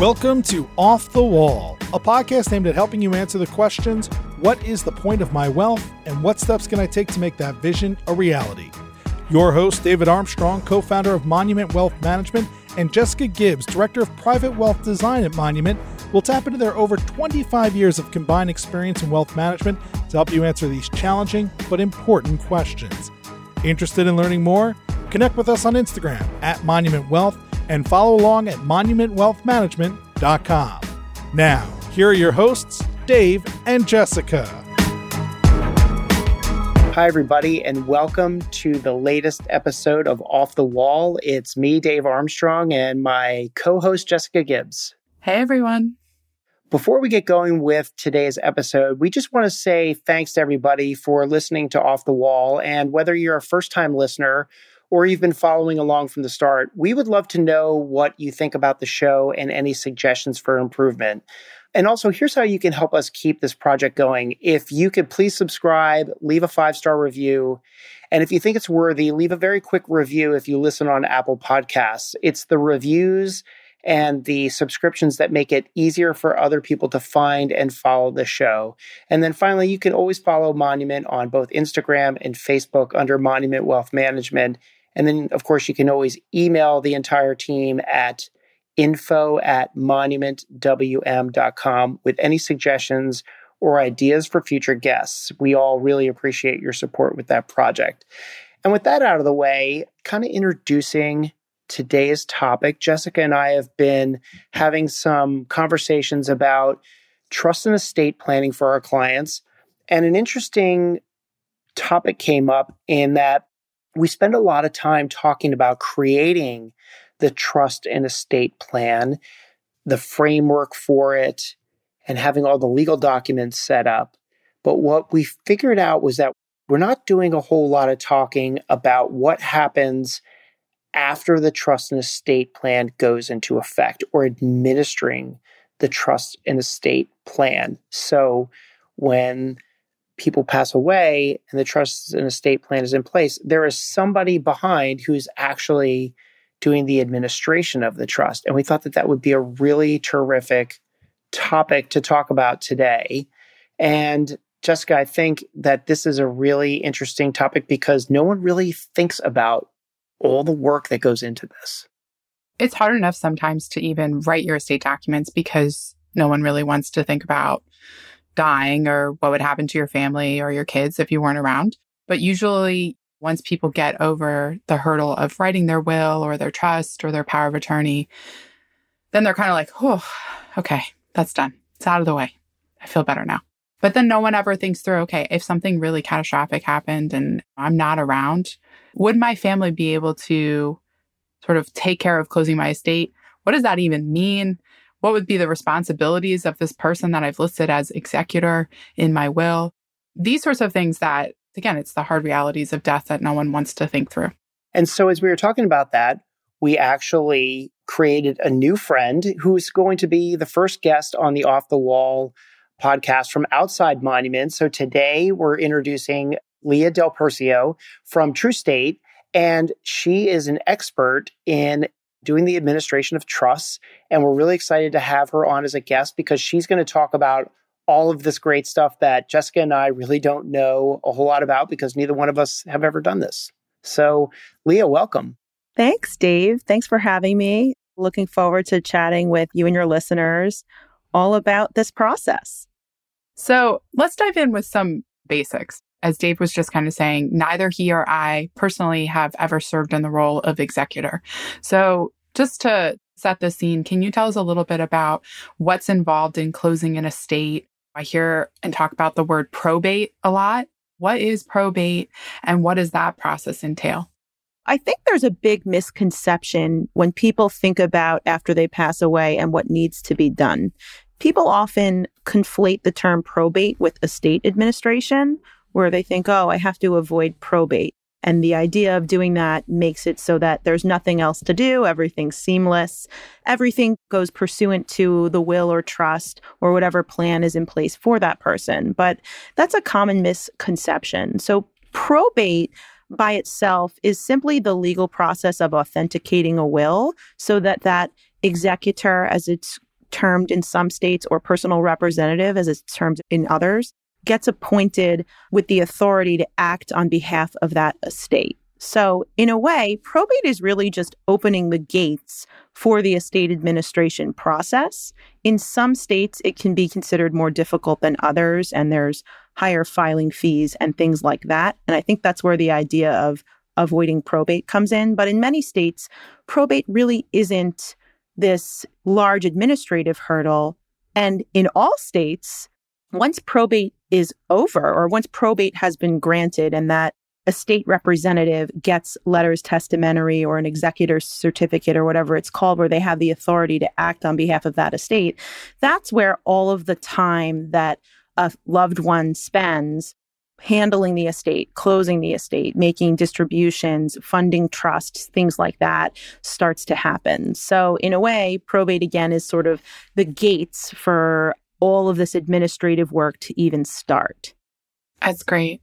Welcome to Off the Wall, a podcast aimed at helping you answer the questions what is the point of my wealth and what steps can I take to make that vision a reality? Your host, David Armstrong, co founder of Monument Wealth Management, and Jessica Gibbs, director of private wealth design at Monument, will tap into their over 25 years of combined experience in wealth management to help you answer these challenging but important questions. Interested in learning more? Connect with us on Instagram at Monument Wealth and follow along at monumentwealthmanagement.com. Now, here are your hosts, Dave and Jessica. Hi, everybody, and welcome to the latest episode of Off the Wall. It's me, Dave Armstrong, and my co host, Jessica Gibbs. Hey, everyone. Before we get going with today's episode, we just want to say thanks to everybody for listening to Off the Wall. And whether you're a first time listener or you've been following along from the start, we would love to know what you think about the show and any suggestions for improvement. And also, here's how you can help us keep this project going. If you could please subscribe, leave a five star review. And if you think it's worthy, leave a very quick review if you listen on Apple Podcasts. It's the reviews and the subscriptions that make it easier for other people to find and follow the show. And then finally, you can always follow Monument on both Instagram and Facebook under Monument Wealth Management. And then, of course, you can always email the entire team at info at monumentwm.com with any suggestions or ideas for future guests. We all really appreciate your support with that project. And with that out of the way, kind of introducing today's topic, Jessica and I have been having some conversations about trust and estate planning for our clients. And an interesting topic came up in that we spend a lot of time talking about creating the trust and estate plan, the framework for it, and having all the legal documents set up. But what we figured out was that we're not doing a whole lot of talking about what happens after the trust and estate plan goes into effect or administering the trust and estate plan. So when people pass away and the trust and estate plan is in place, there is somebody behind who's actually doing the administration of the trust. And we thought that that would be a really terrific topic to talk about today. And Jessica, I think that this is a really interesting topic because no one really thinks about all the work that goes into this. It's hard enough sometimes to even write your estate documents because no one really wants to think about dying or what would happen to your family or your kids if you weren't around. But usually, once people get over the hurdle of writing their will or their trust or their power of attorney, then they're kind of like, oh, okay, that's done. It's out of the way. I feel better now. But then no one ever thinks through, okay, if something really catastrophic happened and I'm not around, would my family be able to sort of take care of closing my estate? What does that even mean? What would be the responsibilities of this person that I've listed as executor in my will? These sorts of things that, again, it's the hard realities of death that no one wants to think through. And so, as we were talking about that, we actually created a new friend who's going to be the first guest on the Off the Wall podcast from outside Monument. So, today we're introducing Leah Del Percio from Trustate. And she is an expert in doing the administration of trusts. And we're really excited to have her on as a guest because she's going to talk about all of this great stuff that Jessica and I really don't know a whole lot about because neither one of us have ever done this. So, Leah, welcome. Thanks, Dave. Thanks for having me. Looking forward to chatting with you and your listeners all about this process. So, let's dive in with some basics. As Dave was just kind of saying, neither he or I personally have ever served in the role of executor. So, just to set the scene, can you tell us a little bit about what's involved in closing an estate? I hear and talk about the word probate a lot. What is probate and what does that process entail? I think there's a big misconception when people think about after they pass away and what needs to be done. People often conflate the term probate with estate administration, where they think, oh, I have to avoid probate. And the idea of doing that makes it so that there's nothing else to do. Everything's seamless. Everything goes pursuant to the will or trust or whatever plan is in place for that person. But that's a common misconception. So probate by itself is simply the legal process of authenticating a will so that that executor, as it's termed in some states or personal representative as it's termed in others, gets appointed with the authority to act on behalf of that estate. So, in a way, probate is really just opening the gates for the estate administration process. In some states, it can be considered more difficult than others, and there's higher filing fees and things like that. And I think that's where the idea of avoiding probate comes in. But in many states, probate really isn't this large administrative hurdle. And in all states, once probate is over or once probate has been granted and that a state representative gets letters testamentary or an executor's certificate or whatever it's called, where they have the authority to act on behalf of that estate, that's where all of the time that a loved one spends handling the estate, closing the estate, making distributions, funding trusts, things like that starts to happen. So, in a way, probate again is sort of the gates for all of this administrative work to even start. That's great.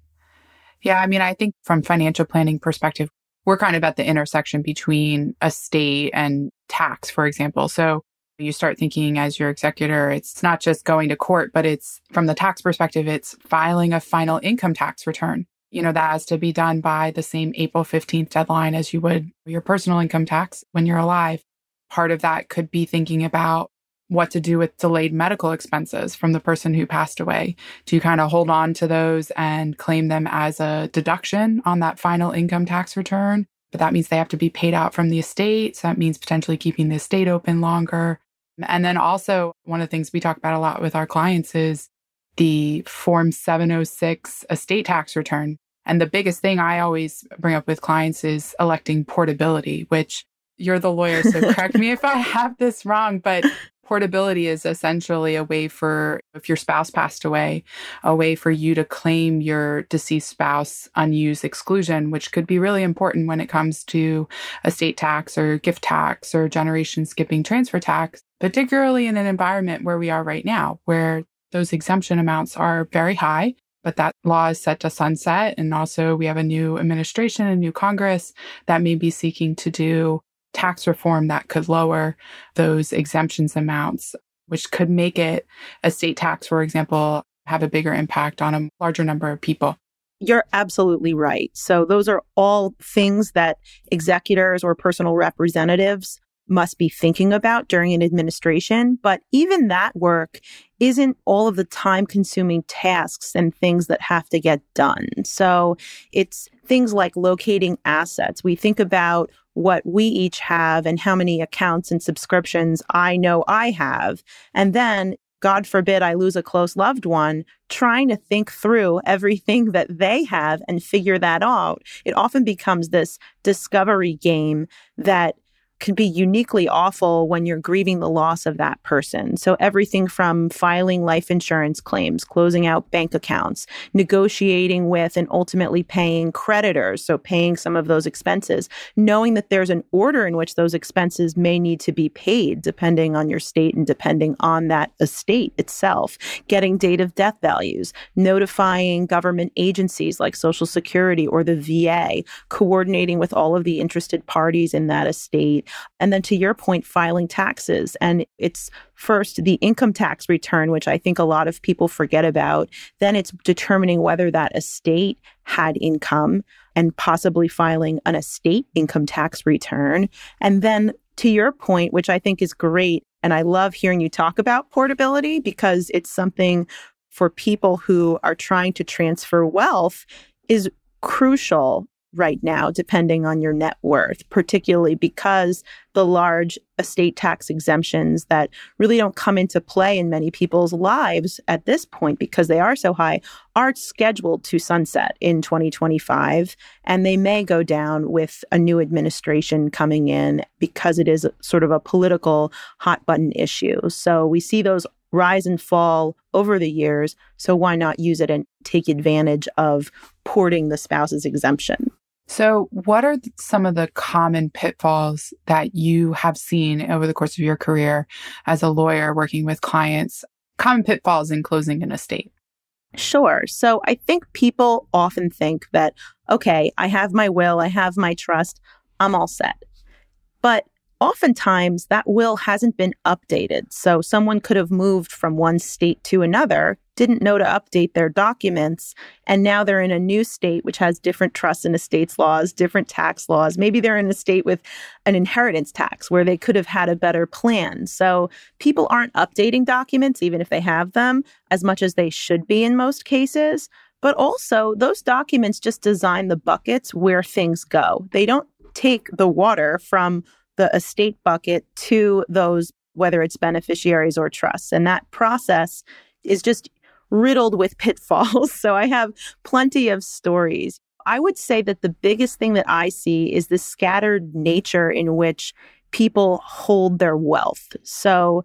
Yeah, I mean, I think from financial planning perspective, we're kind of at the intersection between estate and tax, for example. So you start thinking as your executor, it's not just going to court, but it's from the tax perspective, it's filing a final income tax return. You know, that has to be done by the same April 15th deadline as you would your personal income tax when you're alive. Part of that could be thinking about what to do with delayed medical expenses from the person who passed away. Do you kind of hold on to those and claim them as a deduction on that final income tax return? But that means they have to be paid out from the estate. So that means potentially keeping the estate open longer. And then also, one of the things we talk about a lot with our clients is the Form 706 estate tax return. And the biggest thing I always bring up with clients is electing portability, which you're the lawyer, so correct me if I have this wrong, but portability is essentially a way for, if your spouse passed away, a way for you to claim your deceased spouse unused exclusion, which could be really important when it comes to estate tax or gift tax or generation skipping transfer tax, particularly in an environment where we are right now, where those exemption amounts are very high but that law is set to sunset. And also, we have a new administration, a new Congress that may be seeking to do tax reform that could lower those exemptions amounts, which could make it a state tax, for example, have a bigger impact on a larger number of people. You're absolutely right. So, those are all things that executors or personal representatives must be thinking about during an administration. But even that work isn't all of the time consuming tasks and things that have to get done. So it's things like locating assets. We think about what we each have and how many accounts and subscriptions I know I have. And then God forbid I lose a close loved one, trying to think through everything that they have and figure that out. It often becomes this discovery game that can be uniquely awful when you're grieving the loss of that person. So everything from filing life insurance claims, closing out bank accounts, negotiating with and ultimately paying creditors, so paying some of those expenses, knowing that there's an order in which those expenses may need to be paid depending on your state and depending on that estate itself, getting date of death values, notifying government agencies like Social Security or the VA, coordinating with all of the interested parties in that estate, and then to your point, filing taxes. And it's first the income tax return, which I think a lot of people forget about. Then it's determining whether that estate had income and possibly filing an estate income tax return. And then to your point, which I think is great, and I love hearing you talk about portability because it's something for people who are trying to transfer wealth is crucial right now, depending on your net worth, particularly because the large estate tax exemptions that really don't come into play in many people's lives at this point because they are so high are scheduled to sunset in 2025. And they may go down with a new administration coming in because it is sort of a political hot button issue. So we see those rise and fall over the years. So why not use it and take advantage of porting the spouse's exemption? So, what are some of the common pitfalls that you have seen over the course of your career as a lawyer working with clients? Common pitfalls in closing an estate? Sure. So, I think people often think that, okay, I have my will, I have my trust, I'm all set. But oftentimes that will hasn't been updated. So someone could have moved from one state to another, didn't know to update their documents, and now they're in a new state which has different trust and estates laws, different tax laws. Maybe they're in a state with an inheritance tax where they could have had a better plan. So people aren't updating documents even if they have them as much as they should be in most cases. But also, those documents just design the buckets where things go. They don't take the water from the estate bucket to those, whether it's beneficiaries or trusts. And that process is just riddled with pitfalls. so I have plenty of stories. I would say that the biggest thing that I see is the scattered nature in which people hold their wealth. So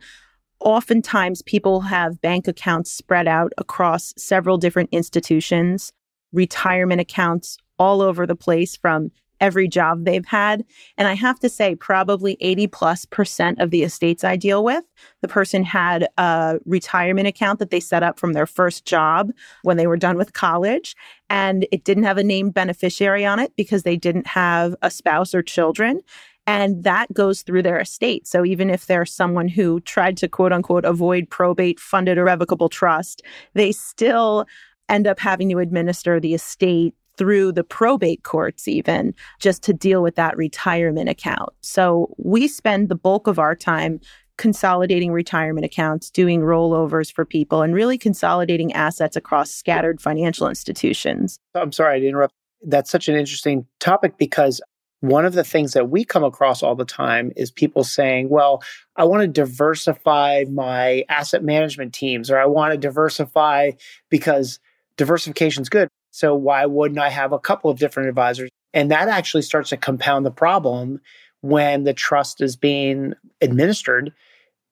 oftentimes people have bank accounts spread out across several different institutions, retirement accounts all over the place from every job they've had. And I have to say, probably 80 plus percent of the estates I deal with, the person had a retirement account that they set up from their first job when they were done with college. And it didn't have a named beneficiary on it because they didn't have a spouse or children. And that goes through their estate. So even if they're someone who tried to quote unquote avoid probate, funded irrevocable trust, they still end up having to administer the estate through the probate courts, even just to deal with that retirement account. So we spend the bulk of our time consolidating retirement accounts, doing rollovers for people, and really consolidating assets across scattered financial institutions. I'm sorry to interrupt. That's such an interesting topic because one of the things that we come across all the time is people saying, well, I want to diversify my asset management teams, or I want to diversify because diversification is good. So why wouldn't I have a couple of different advisors? And that actually starts to compound the problem when the trust is being administered.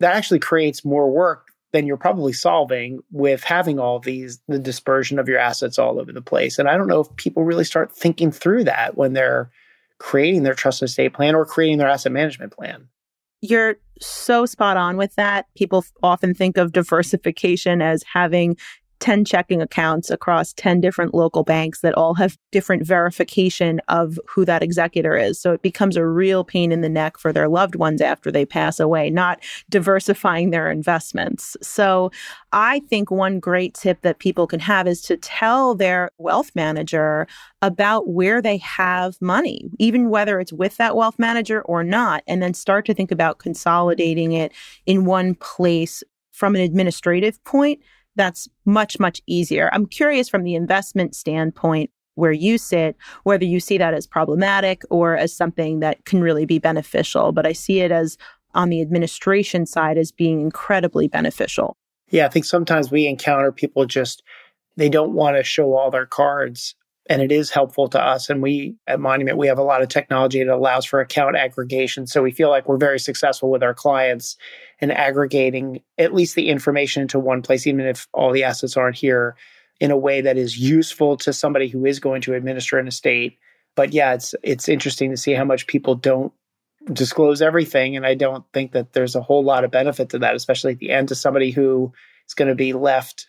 That actually creates more work than you're probably solving with having all these, the dispersion of your assets all over the place. And I don't know if people really start thinking through that when they're creating their trust and estate plan or creating their asset management plan. You're so spot on with that. People often think of diversification as having 10 checking accounts across 10 different local banks that all have different verification of who that executor is. So it becomes a real pain in the neck for their loved ones after they pass away, not diversifying their investments. So I think one great tip that people can have is to tell their wealth manager about where they have money, even whether it's with that wealth manager or not, and then start to think about consolidating it in one place from an administrative point that's much, much easier. I'm curious from the investment standpoint where you sit, whether you see that as problematic or as something that can really be beneficial. But I see it as on the administration side as being incredibly beneficial. Yeah, I think sometimes we encounter people just, they don't want to show all their cards and it is helpful to us. And we at Monument, we have a lot of technology that allows for account aggregation. So we feel like we're very successful with our clients in aggregating at least the information into one place, even if all the assets aren't here, in a way that is useful to somebody who is going to administer an estate. But yeah, it's it's interesting to see how much people don't disclose everything. And I don't think that there's a whole lot of benefit to that, especially at the end to somebody who is going to be left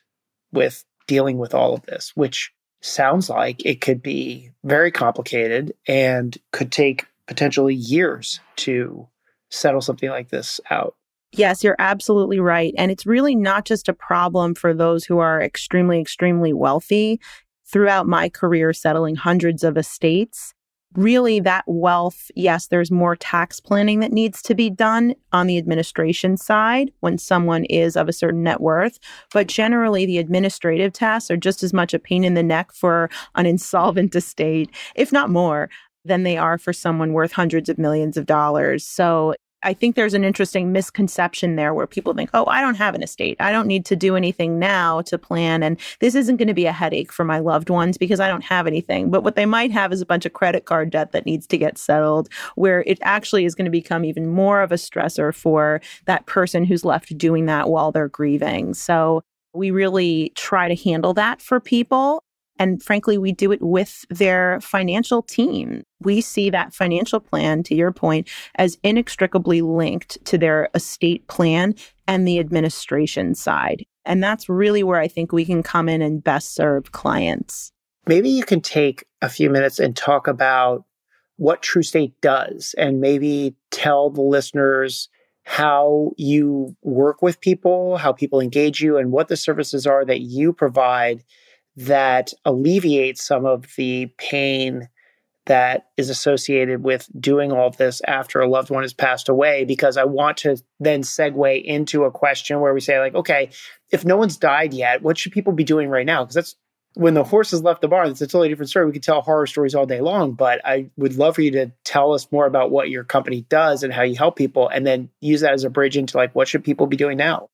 with dealing with all of this, which sounds like it could be very complicated and could take potentially years to settle something like this out. Yes, you're absolutely right. And it's really not just a problem for those who are extremely, extremely wealthy. Throughout my career, settling hundreds of estates, really that wealth, yes, there's more tax planning that needs to be done on the administration side when someone is of a certain net worth. But generally, the administrative tasks are just as much a pain in the neck for an insolvent estate, if not more than they are for someone worth hundreds of millions of dollars. So I think there's an interesting misconception there where people think, oh, I don't have an estate. I don't need to do anything now to plan. And this isn't going to be a headache for my loved ones because I don't have anything. But what they might have is a bunch of credit card debt that needs to get settled, where it actually is going to become even more of a stressor for that person who's left doing that while they're grieving. So we really try to handle that for people. And frankly, we do it with their financial team. We see that financial plan, to your point, as inextricably linked to their estate plan and the administration side. And that's really where I think we can come in and best serve clients. Maybe you can take a few minutes and talk about what Trustate does and maybe tell the listeners how you work with people, how people engage you, and what the services are that you provide that alleviates some of the pain that is associated with doing all this after a loved one has passed away because I want to then segue into a question where we say like okay if no one's died yet what should people be doing right now because that's when the horses left the barn, it's a totally different story. We could tell horror stories all day long, but I would love for you to tell us more about what your company does and how you help people, and then use that as a bridge into like what should people be doing now.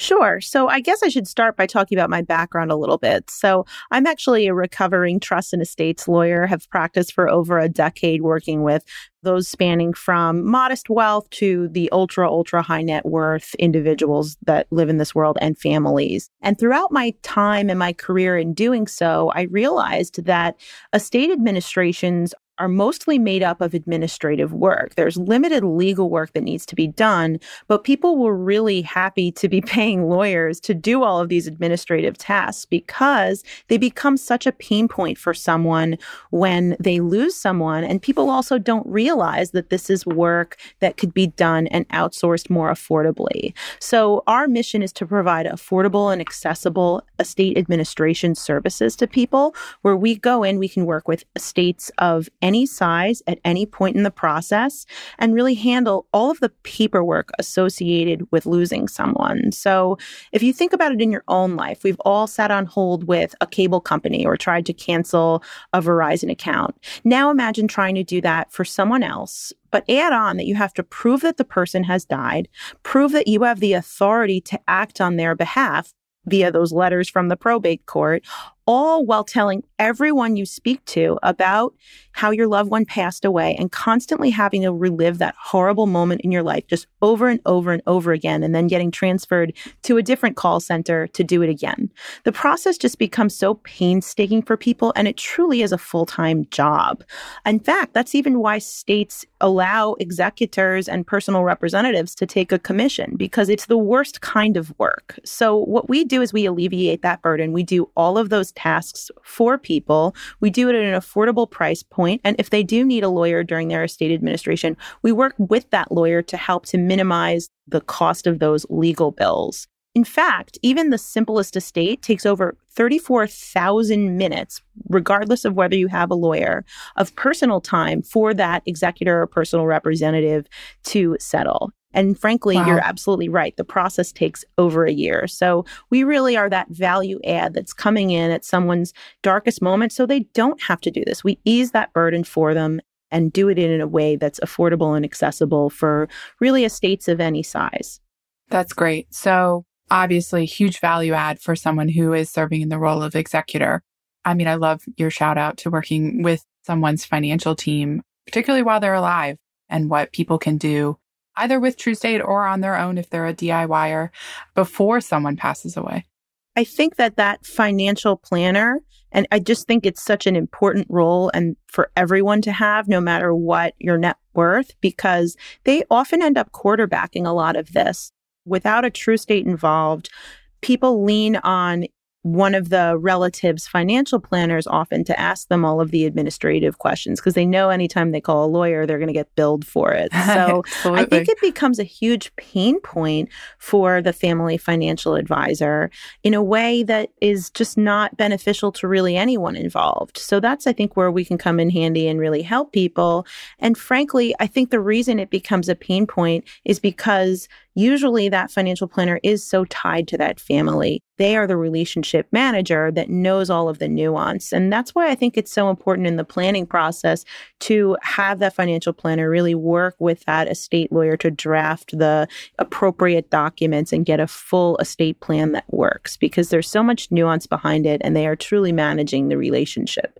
Sure. So I guess I should start by talking about my background a little bit. So I'm actually a recovering trust and estates lawyer, have practiced for over a decade working with those spanning from modest wealth to the ultra, ultra high net worth individuals that live in this world and families. And throughout my time and my career in doing so, I realized that estate administrations are mostly made up of administrative work. There's limited legal work that needs to be done, but people were really happy to be paying lawyers to do all of these administrative tasks because they become such a pain point for someone when they lose someone. And people also don't realize that this is work that could be done and outsourced more affordably. So our mission is to provide affordable and accessible estate administration services to people where we go in, we can work with estates of any any size at any point in the process and really handle all of the paperwork associated with losing someone. So, if you think about it in your own life, we've all sat on hold with a cable company or tried to cancel a Verizon account. Now imagine trying to do that for someone else but add on that you have to prove that the person has died, prove that you have the authority to act on their behalf via those letters from the probate court, all while telling everyone you speak to about how your loved one passed away and constantly having to relive that horrible moment in your life just over and over and over again, and then getting transferred to a different call center to do it again. The process just becomes so painstaking for people, and it truly is a full time job. In fact, that's even why states allow executors and personal representatives to take a commission because it's the worst kind of work. So, what we do is we alleviate that burden. We do all of those tasks for people. We do it at an affordable price point, And if they do need a lawyer during their estate administration, we work with that lawyer to help to minimize the cost of those legal bills. In fact, even the simplest estate takes over 34,000 minutes, regardless of whether you have a lawyer, of personal time for that executor or personal representative to settle. And frankly, wow. you're absolutely right. The process takes over a year. So we really are that value add that's coming in at someone's darkest moment so they don't have to do this. We ease that burden for them and do it in a way that's affordable and accessible for really estates of any size. That's great. So obviously huge value add for someone who is serving in the role of executor. I mean, I love your shout out to working with someone's financial team, particularly while they're alive and what people can do either with Trustate or on their own if they're a DIYer before someone passes away. I think that that financial planner, and I just think it's such an important role and for everyone to have, no matter what your net worth, because they often end up quarterbacking a lot of this. Without a Trustate involved, people lean on one of the relatives' financial planners often to ask them all of the administrative questions because they know anytime they call a lawyer, they're going to get billed for it. So I think it becomes a huge pain point for the family financial advisor in a way that is just not beneficial to really anyone involved. So that's, I think, where we can come in handy and really help people. And frankly, I think the reason it becomes a pain point is because usually that financial planner is so tied to that family. They are the relationship manager that knows all of the nuance. And that's why I think it's so important in the planning process to have that financial planner really work with that estate lawyer to draft the appropriate documents and get a full estate plan that works because there's so much nuance behind it and they are truly managing the relationship.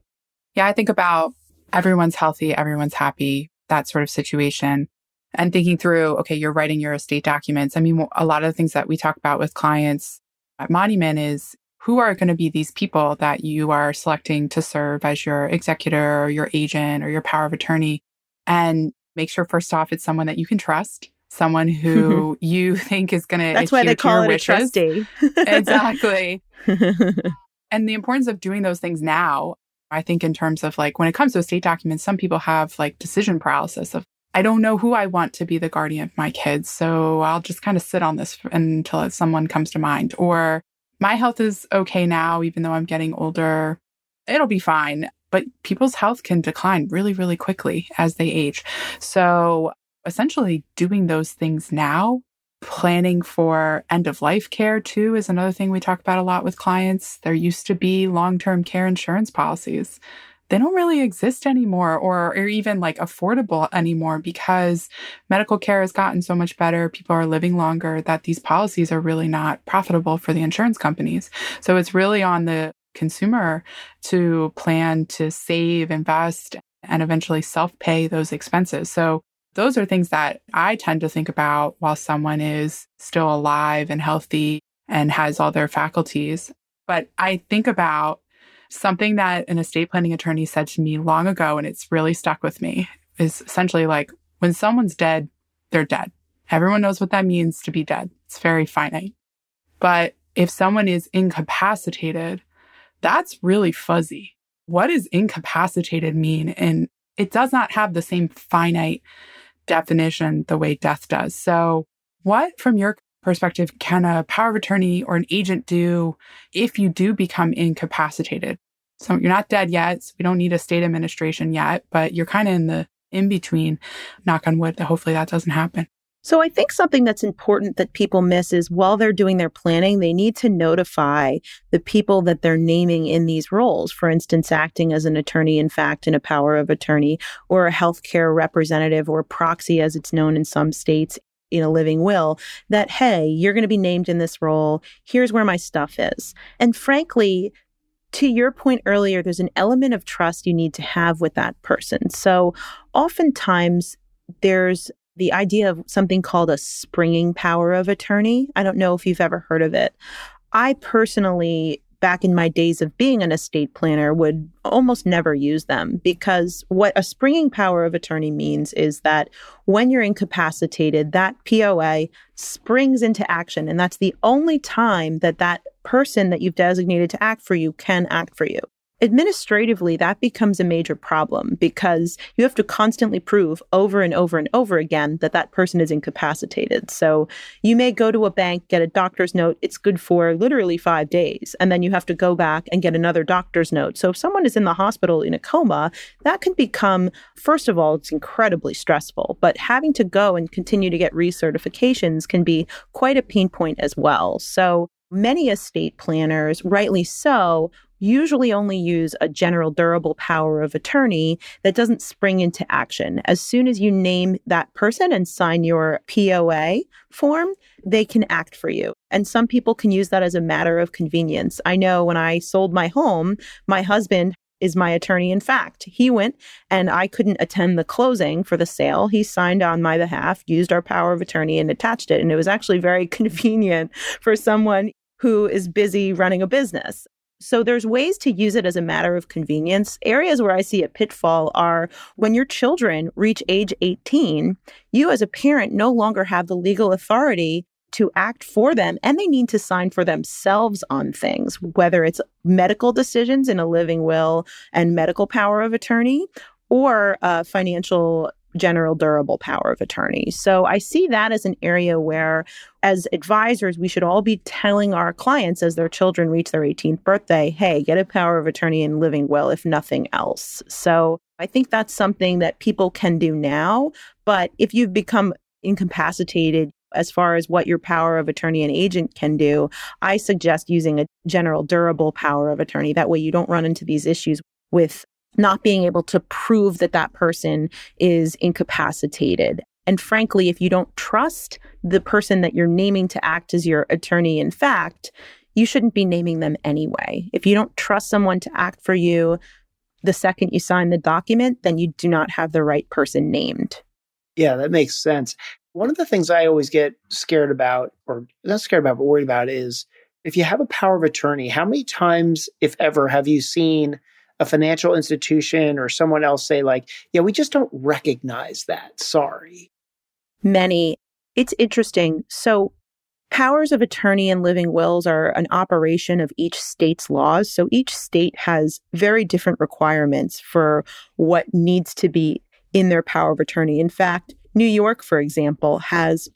Yeah, I think about everyone's healthy, everyone's happy, that sort of situation and thinking through, okay, you're writing your estate documents. I mean, a lot of the things that we talk about with clients at Monument is who are going to be these people that you are selecting to serve as your executor or your agent or your power of attorney. And make sure, first off, it's someone that you can trust, someone who you think is going to That's why they call it wishes. a trustee. exactly. and the importance of doing those things now I think in terms of like when it comes to estate documents, some people have like decision paralysis of I don't know who I want to be the guardian of my kids. So I'll just kind of sit on this until someone comes to mind. Or my health is okay now, even though I'm getting older. It'll be fine. But people's health can decline really, really quickly as they age. So essentially doing those things now, planning for end of life care too is another thing we talk about a lot with clients. There used to be long term care insurance policies they don't really exist anymore or, or even like affordable anymore because medical care has gotten so much better. People are living longer that these policies are really not profitable for the insurance companies. So it's really on the consumer to plan to save, invest, and eventually self pay those expenses. So those are things that I tend to think about while someone is still alive and healthy and has all their faculties. But I think about Something that an estate planning attorney said to me long ago, and it's really stuck with me, is essentially like when someone's dead, they're dead. Everyone knows what that means to be dead. It's very finite. But if someone is incapacitated, that's really fuzzy. What does incapacitated mean? And it does not have the same finite definition the way death does. So, what, from your perspective can a power of attorney or an agent do if you do become incapacitated? So you're not dead yet. So we don't need a state administration yet, but you're kind of in the in between. Knock on wood. Hopefully that doesn't happen. So I think something that's important that people miss is while they're doing their planning, they need to notify the people that they're naming in these roles. For instance, acting as an attorney in fact in a power of attorney or a healthcare representative or proxy as it's known in some states in a living will that, hey, you're going to be named in this role. Here's where my stuff is. And frankly, to your point earlier, there's an element of trust you need to have with that person. So oftentimes there's the idea of something called a springing power of attorney. I don't know if you've ever heard of it. I personally back in my days of being an estate planner would almost never use them because what a springing power of attorney means is that when you're incapacitated that POA springs into action. And that's the only time that that person that you've designated to act for you can act for you administratively, that becomes a major problem because you have to constantly prove over and over and over again that that person is incapacitated. So you may go to a bank, get a doctor's note. It's good for literally five days. And then you have to go back and get another doctor's note. So if someone is in the hospital in a coma, that can become, first of all, it's incredibly stressful. But having to go and continue to get recertifications can be quite a pain point as well. So many estate planners, rightly so, usually only use a general durable power of attorney that doesn't spring into action. As soon as you name that person and sign your POA form, they can act for you. And some people can use that as a matter of convenience. I know when I sold my home, my husband is my attorney in fact. He went and I couldn't attend the closing for the sale. He signed on my behalf, used our power of attorney and attached it. And it was actually very convenient for someone who is busy running a business. So there's ways to use it as a matter of convenience. Areas where I see a pitfall are when your children reach age 18, you as a parent no longer have the legal authority to act for them and they need to sign for themselves on things, whether it's medical decisions in a living will and medical power of attorney or uh, financial general durable power of attorney. So I see that as an area where, as advisors, we should all be telling our clients as their children reach their 18th birthday, hey, get a power of attorney and living will, if nothing else. So I think that's something that people can do now. But if you've become incapacitated, as far as what your power of attorney and agent can do, I suggest using a general durable power of attorney. That way you don't run into these issues with not being able to prove that that person is incapacitated. And frankly, if you don't trust the person that you're naming to act as your attorney, in fact, you shouldn't be naming them anyway. If you don't trust someone to act for you the second you sign the document, then you do not have the right person named. Yeah, that makes sense. One of the things I always get scared about, or not scared about, but worried about is if you have a power of attorney, how many times, if ever, have you seen a financial institution or someone else say like, yeah, we just don't recognize that. Sorry. Many. It's interesting. So Powers of attorney and living wills are an operation of each state's laws. So each state has very different requirements for what needs to be in their power of attorney. In fact, New York, for example, has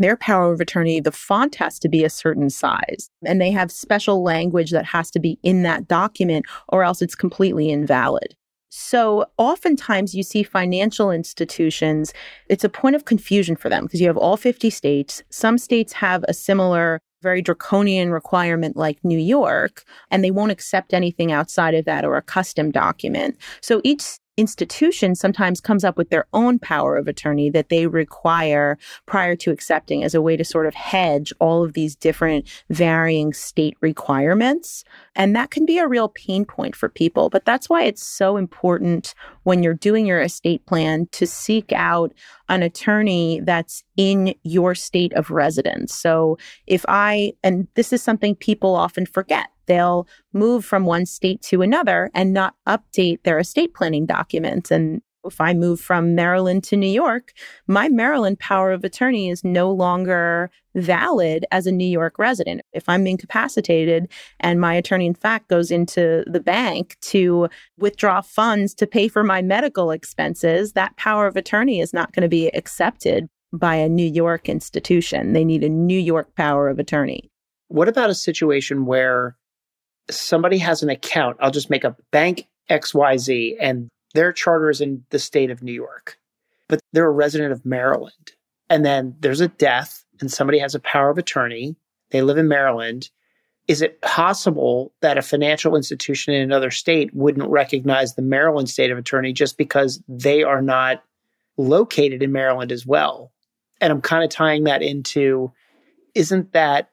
their power of attorney, the font has to be a certain size. And they have special language that has to be in that document, or else it's completely invalid. So oftentimes you see financial institutions, it's a point of confusion for them because you have all 50 states. Some states have a similar very draconian requirement like New York, and they won't accept anything outside of that or a custom document. So each institution sometimes comes up with their own power of attorney that they require prior to accepting as a way to sort of hedge all of these different varying state requirements. And that can be a real pain point for people. But that's why it's so important when you're doing your estate plan to seek out an attorney that's in your state of residence. So if I, and this is something people often forget, they'll move from one state to another and not update their estate planning documents. And if I move from Maryland to New York, my Maryland power of attorney is no longer valid as a New York resident. If I'm incapacitated and my attorney, in fact, goes into the bank to withdraw funds to pay for my medical expenses, that power of attorney is not going to be accepted by a New York institution. They need a New York power of attorney. What about a situation where somebody has an account? I'll just make a bank XYZ and their charter is in the state of New York, but they're a resident of Maryland. And then there's a death and somebody has a power of attorney. They live in Maryland. Is it possible that a financial institution in another state wouldn't recognize the Maryland state of attorney just because they are not located in Maryland as well? And I'm kind of tying that into isn't that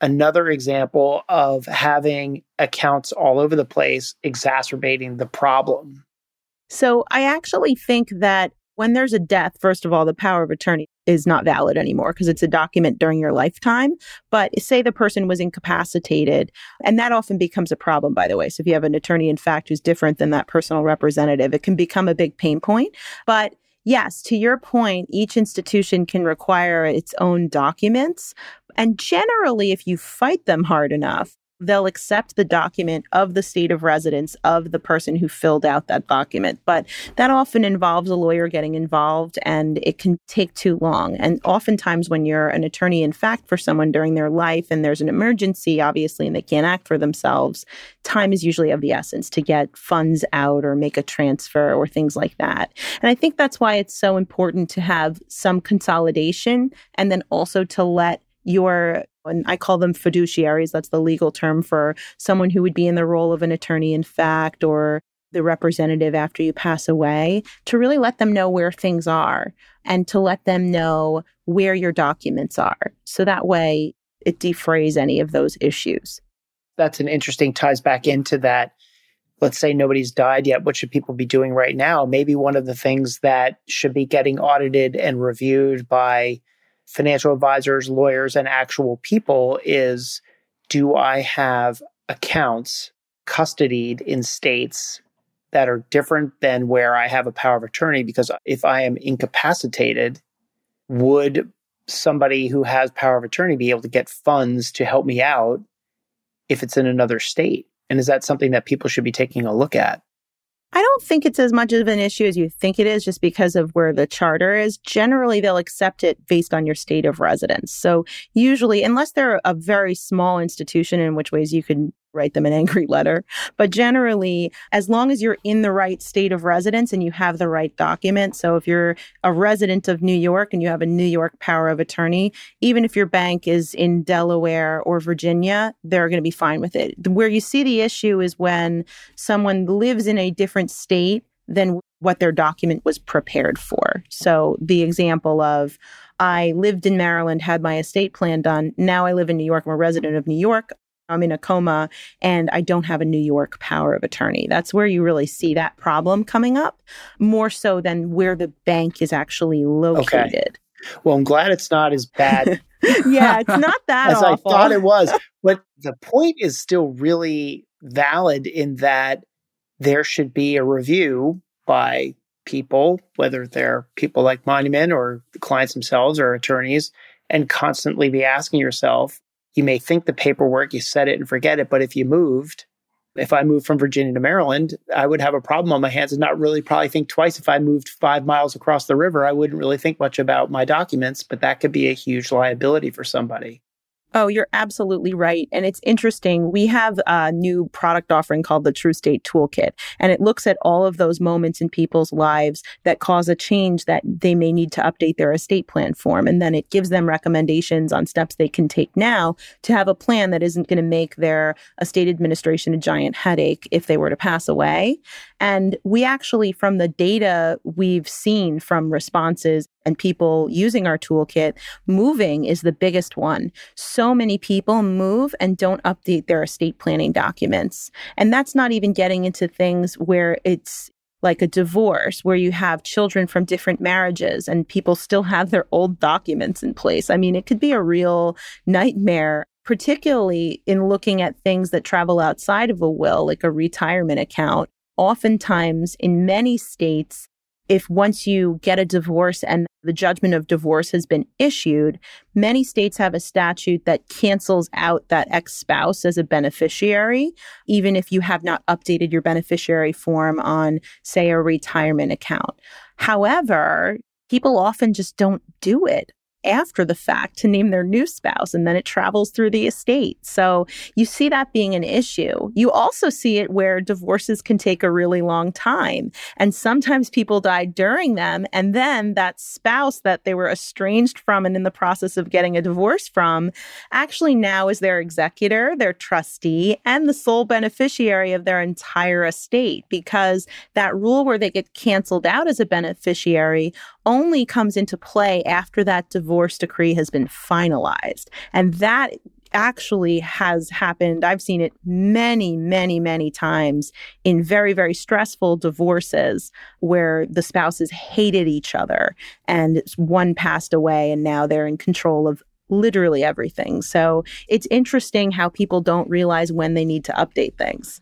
another example of having accounts all over the place exacerbating the problem? So I actually think that when there's a death, first of all, the power of attorney is not valid anymore because it's a document during your lifetime. But say the person was incapacitated, and that often becomes a problem, by the way. So if you have an attorney, in fact, who's different than that personal representative, it can become a big pain point. But yes, to your point, each institution can require its own documents. And generally, if you fight them hard enough, they'll accept the document of the state of residence of the person who filled out that document. But that often involves a lawyer getting involved and it can take too long. And oftentimes, when you're an attorney in fact for someone during their life and there's an emergency, obviously, and they can't act for themselves, time is usually of the essence to get funds out or make a transfer or things like that. And I think that's why it's so important to have some consolidation and then also to let your and I call them fiduciaries. That's the legal term for someone who would be in the role of an attorney in fact or the representative after you pass away to really let them know where things are and to let them know where your documents are. So that way it defrays any of those issues. That's an interesting ties back into that. Let's say nobody's died yet. What should people be doing right now? Maybe one of the things that should be getting audited and reviewed by financial advisors, lawyers, and actual people is do I have accounts custodied in states that are different than where I have a power of attorney? Because if I am incapacitated, would somebody who has power of attorney be able to get funds to help me out if it's in another state? And is that something that people should be taking a look at? I don't think it's as much of an issue as you think it is just because of where the charter is. Generally, they'll accept it based on your state of residence. So, usually, unless they're a very small institution, in which ways you can write them an angry letter. But generally, as long as you're in the right state of residence and you have the right document. So if you're a resident of New York and you have a New York power of attorney, even if your bank is in Delaware or Virginia, they're going to be fine with it. Where you see the issue is when someone lives in a different state than what their document was prepared for. So the example of I lived in Maryland, had my estate plan done. Now I live in New York. I'm a resident of New York. I'm in a coma and I don't have a New York power of attorney. That's where you really see that problem coming up more so than where the bank is actually located. Okay. Well, I'm glad it's not as bad. yeah, it's not that as awful. I thought it was. But the point is still really valid in that there should be a review by people, whether they're people like Monument or the clients themselves or attorneys, and constantly be asking yourself, you may think the paperwork, you set it and forget it, but if you moved, if I moved from Virginia to Maryland, I would have a problem on my hands and not really probably think twice. If I moved five miles across the river, I wouldn't really think much about my documents, but that could be a huge liability for somebody. Oh, you're absolutely right. And it's interesting. We have a new product offering called the Trustate Toolkit, and it looks at all of those moments in people's lives that cause a change that they may need to update their estate plan form. And then it gives them recommendations on steps they can take now to have a plan that isn't going to make their estate administration a giant headache if they were to pass away. And we actually, from the data we've seen from responses and people using our toolkit, moving is the biggest one. So many people move and don't update their estate planning documents. And that's not even getting into things where it's like a divorce where you have children from different marriages and people still have their old documents in place. I mean, it could be a real nightmare particularly in looking at things that travel outside of a will, like a retirement account. Oftentimes, in many states, if once you get a divorce and the judgment of divorce has been issued, many states have a statute that cancels out that ex spouse as a beneficiary, even if you have not updated your beneficiary form on, say, a retirement account. However, people often just don't do it after the fact to name their new spouse and then it travels through the estate. So you see that being an issue. You also see it where divorces can take a really long time. And sometimes people die during them. And then that spouse that they were estranged from and in the process of getting a divorce from actually now is their executor, their trustee, and the sole beneficiary of their entire estate because that rule where they get canceled out as a beneficiary only comes into play after that divorce decree has been finalized. And that actually has happened. I've seen it many, many, many times in very, very stressful divorces where the spouses hated each other and one passed away and now they're in control of literally everything. So it's interesting how people don't realize when they need to update things.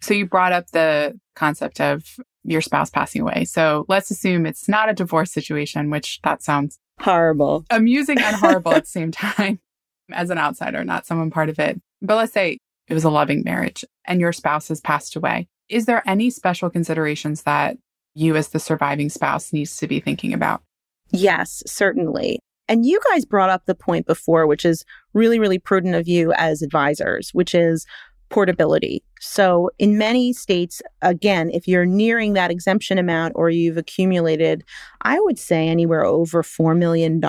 So you brought up the concept of your spouse passing away. So let's assume it's not a divorce situation, which that sounds horrible, amusing and horrible at the same time as an outsider, not someone part of it. But let's say it was a loving marriage and your spouse has passed away. Is there any special considerations that you as the surviving spouse needs to be thinking about? Yes, certainly. And you guys brought up the point before, which is really, really prudent of you as advisors, which is portability. So, in many states, again, if you're nearing that exemption amount or you've accumulated, I would say anywhere over $4 million,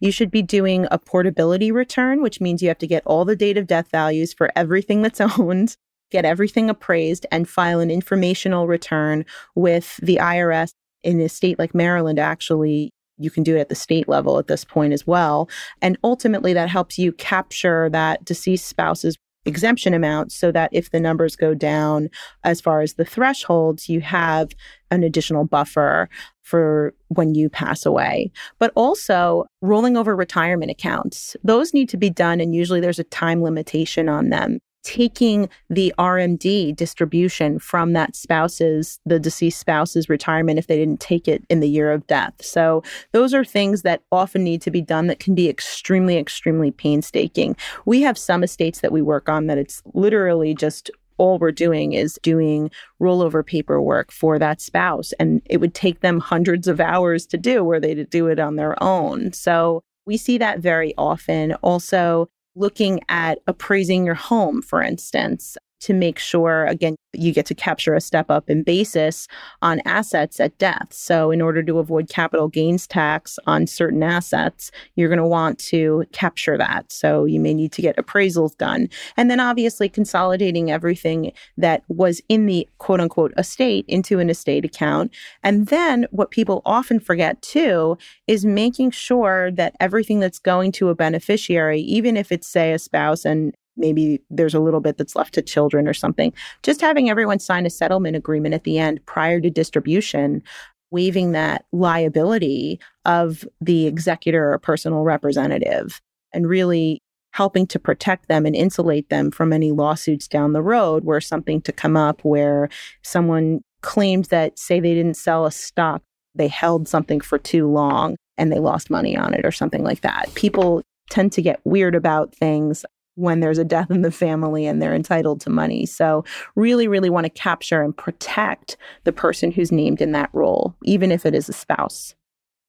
you should be doing a portability return, which means you have to get all the date of death values for everything that's owned, get everything appraised, and file an informational return with the IRS. In a state like Maryland, actually, you can do it at the state level at this point as well. And ultimately, that helps you capture that deceased spouse's exemption amount so that if the numbers go down as far as the thresholds, you have an additional buffer for when you pass away. But also rolling over retirement accounts. Those need to be done, and usually there's a time limitation on them taking the RMD distribution from that spouse's, the deceased spouse's retirement if they didn't take it in the year of death. So those are things that often need to be done that can be extremely, extremely painstaking. We have some estates that we work on that it's literally just all we're doing is doing rollover paperwork for that spouse. And it would take them hundreds of hours to do where they to do it on their own. So we see that very often. Also, looking at appraising your home, for instance to make sure, again, you get to capture a step up in basis on assets at death. So, in order to avoid capital gains tax on certain assets, you're going to want to capture that. So, you may need to get appraisals done. And then, obviously, consolidating everything that was in the quote unquote estate into an estate account. And then, what people often forget too is making sure that everything that's going to a beneficiary, even if it's, say, a spouse and maybe there's a little bit that's left to children or something. Just having everyone sign a settlement agreement at the end prior to distribution, waiving that liability of the executor or personal representative, and really helping to protect them and insulate them from any lawsuits down the road where something to come up where someone claims that say they didn't sell a stock they held something for too long and they lost money on it or something like that. People tend to get weird about things when there's a death in the family and they're entitled to money. So, really, really want to capture and protect the person who's named in that role, even if it is a spouse.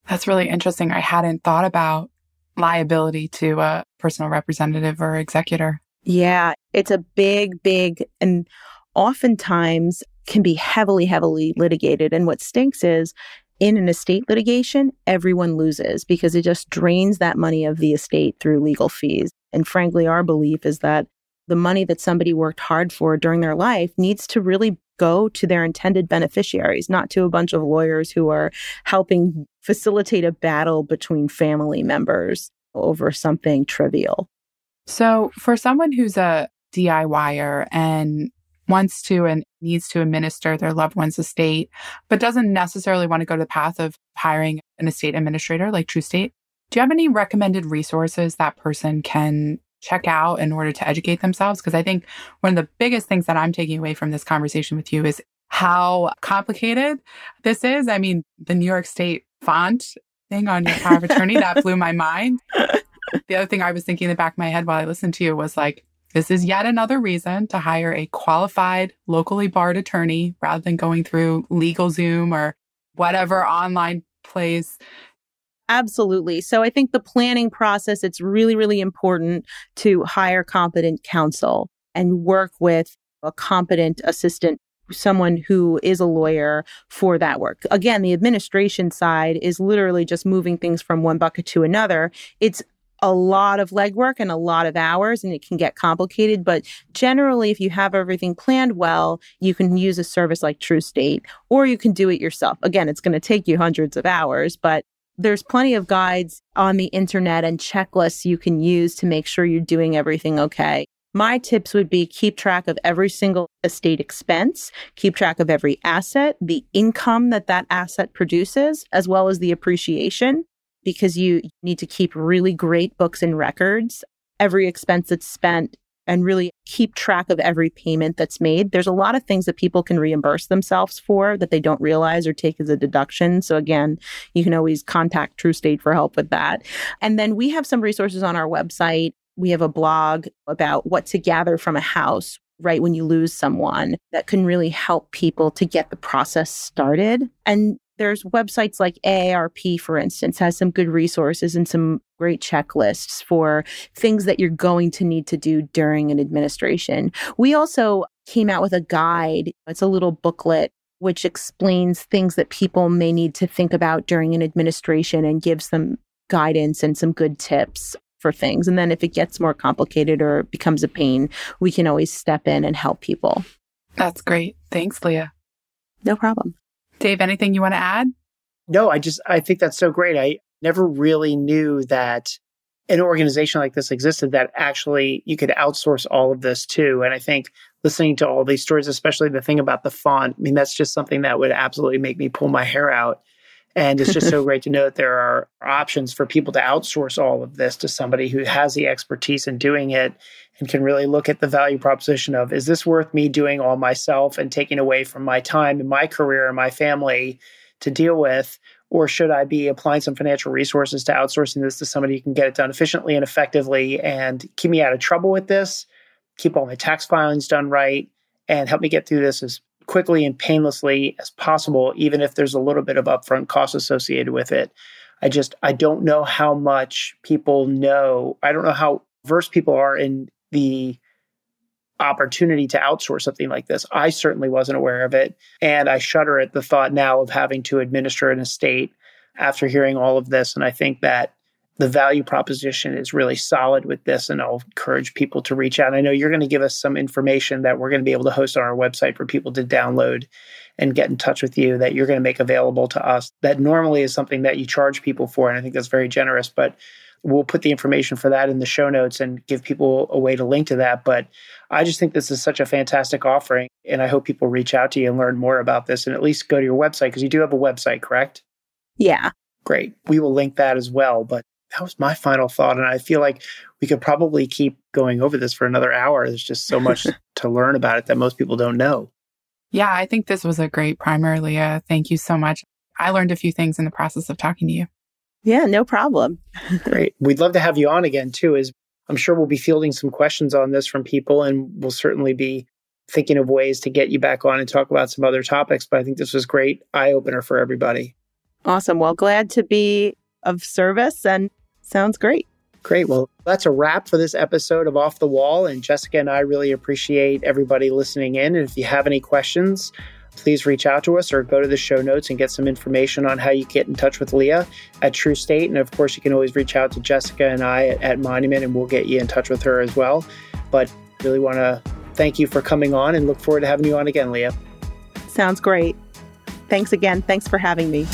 That's really interesting. I hadn't thought about liability to a personal representative or executor. Yeah, it's a big, big, and oftentimes can be heavily, heavily litigated. And what stinks is in an estate litigation, everyone loses because it just drains that money of the estate through legal fees. And frankly, our belief is that the money that somebody worked hard for during their life needs to really go to their intended beneficiaries, not to a bunch of lawyers who are helping facilitate a battle between family members over something trivial. So, for someone who's a DIYer and wants to and needs to administer their loved one's estate, but doesn't necessarily want to go to the path of hiring an estate administrator like Trustate, do you have any recommended resources that person can check out in order to educate themselves? Because I think one of the biggest things that I'm taking away from this conversation with you is how complicated this is. I mean, the New York State font thing on your power of attorney, that blew my mind. The other thing I was thinking in the back of my head while I listened to you was like, this is yet another reason to hire a qualified, locally barred attorney rather than going through LegalZoom or whatever online place Absolutely. So I think the planning process, it's really, really important to hire competent counsel and work with a competent assistant, someone who is a lawyer for that work. Again, the administration side is literally just moving things from one bucket to another. It's a lot of legwork and a lot of hours and it can get complicated. But generally, if you have everything planned well, you can use a service like Trustate, or you can do it yourself. Again, it's going to take you hundreds of hours, but there's plenty of guides on the internet and checklists you can use to make sure you're doing everything okay. My tips would be keep track of every single estate expense, keep track of every asset, the income that that asset produces, as well as the appreciation, because you need to keep really great books and records. Every expense that's spent and really keep track of every payment that's made. There's a lot of things that people can reimburse themselves for that they don't realize or take as a deduction. So again, you can always contact Trustate for help with that. And then we have some resources on our website. We have a blog about what to gather from a house right when you lose someone that can really help people to get the process started. And there's websites like AARP, for instance, has some good resources and some great checklists for things that you're going to need to do during an administration. We also came out with a guide. It's a little booklet which explains things that people may need to think about during an administration and gives them guidance and some good tips for things. And then if it gets more complicated or becomes a pain, we can always step in and help people. That's great. Thanks, Leah. No problem. Dave, anything you want to add? No, I just, I think that's so great. I never really knew that an organization like this existed that actually you could outsource all of this to. And I think listening to all these stories, especially the thing about the font, I mean, that's just something that would absolutely make me pull my hair out. And it's just so great to know that there are options for people to outsource all of this to somebody who has the expertise in doing it and can really look at the value proposition of is this worth me doing all myself and taking away from my time and my career and my family to deal with? Or should I be applying some financial resources to outsourcing this to somebody who can get it done efficiently and effectively and keep me out of trouble with this, keep all my tax filings done right, and help me get through this as quickly and painlessly as possible, even if there's a little bit of upfront cost associated with it. I just I don't know how much people know. I don't know how versed people are in the opportunity to outsource something like this. I certainly wasn't aware of it. And I shudder at the thought now of having to administer an estate after hearing all of this. And I think that the value proposition is really solid with this. And I'll encourage people to reach out. I know you're going to give us some information that we're going to be able to host on our website for people to download and get in touch with you that you're going to make available to us. That normally is something that you charge people for. And I think that's very generous. But we'll put the information for that in the show notes and give people a way to link to that. But I just think this is such a fantastic offering. And I hope people reach out to you and learn more about this and at least go to your website because you do have a website, correct? Yeah. Great. We will link that as well. But that was my final thought. And I feel like we could probably keep going over this for another hour. There's just so much to learn about it that most people don't know. Yeah, I think this was a great primer, Leah. Thank you so much. I learned a few things in the process of talking to you. Yeah, no problem. Great. We'd love to have you on again too. Is I'm sure we'll be fielding some questions on this from people and we'll certainly be thinking of ways to get you back on and talk about some other topics. But I think this was great eye opener for everybody. Awesome. Well, glad to be of service and sounds great. Great. Well, that's a wrap for this episode of Off the Wall. And Jessica and I really appreciate everybody listening in. And if you have any questions, please reach out to us or go to the show notes and get some information on how you get in touch with Leah at Trustate. And of course, you can always reach out to Jessica and I at, at Monument and we'll get you in touch with her as well. But really want to thank you for coming on and look forward to having you on again, Leah. Sounds great. Thanks again. Thanks for having me.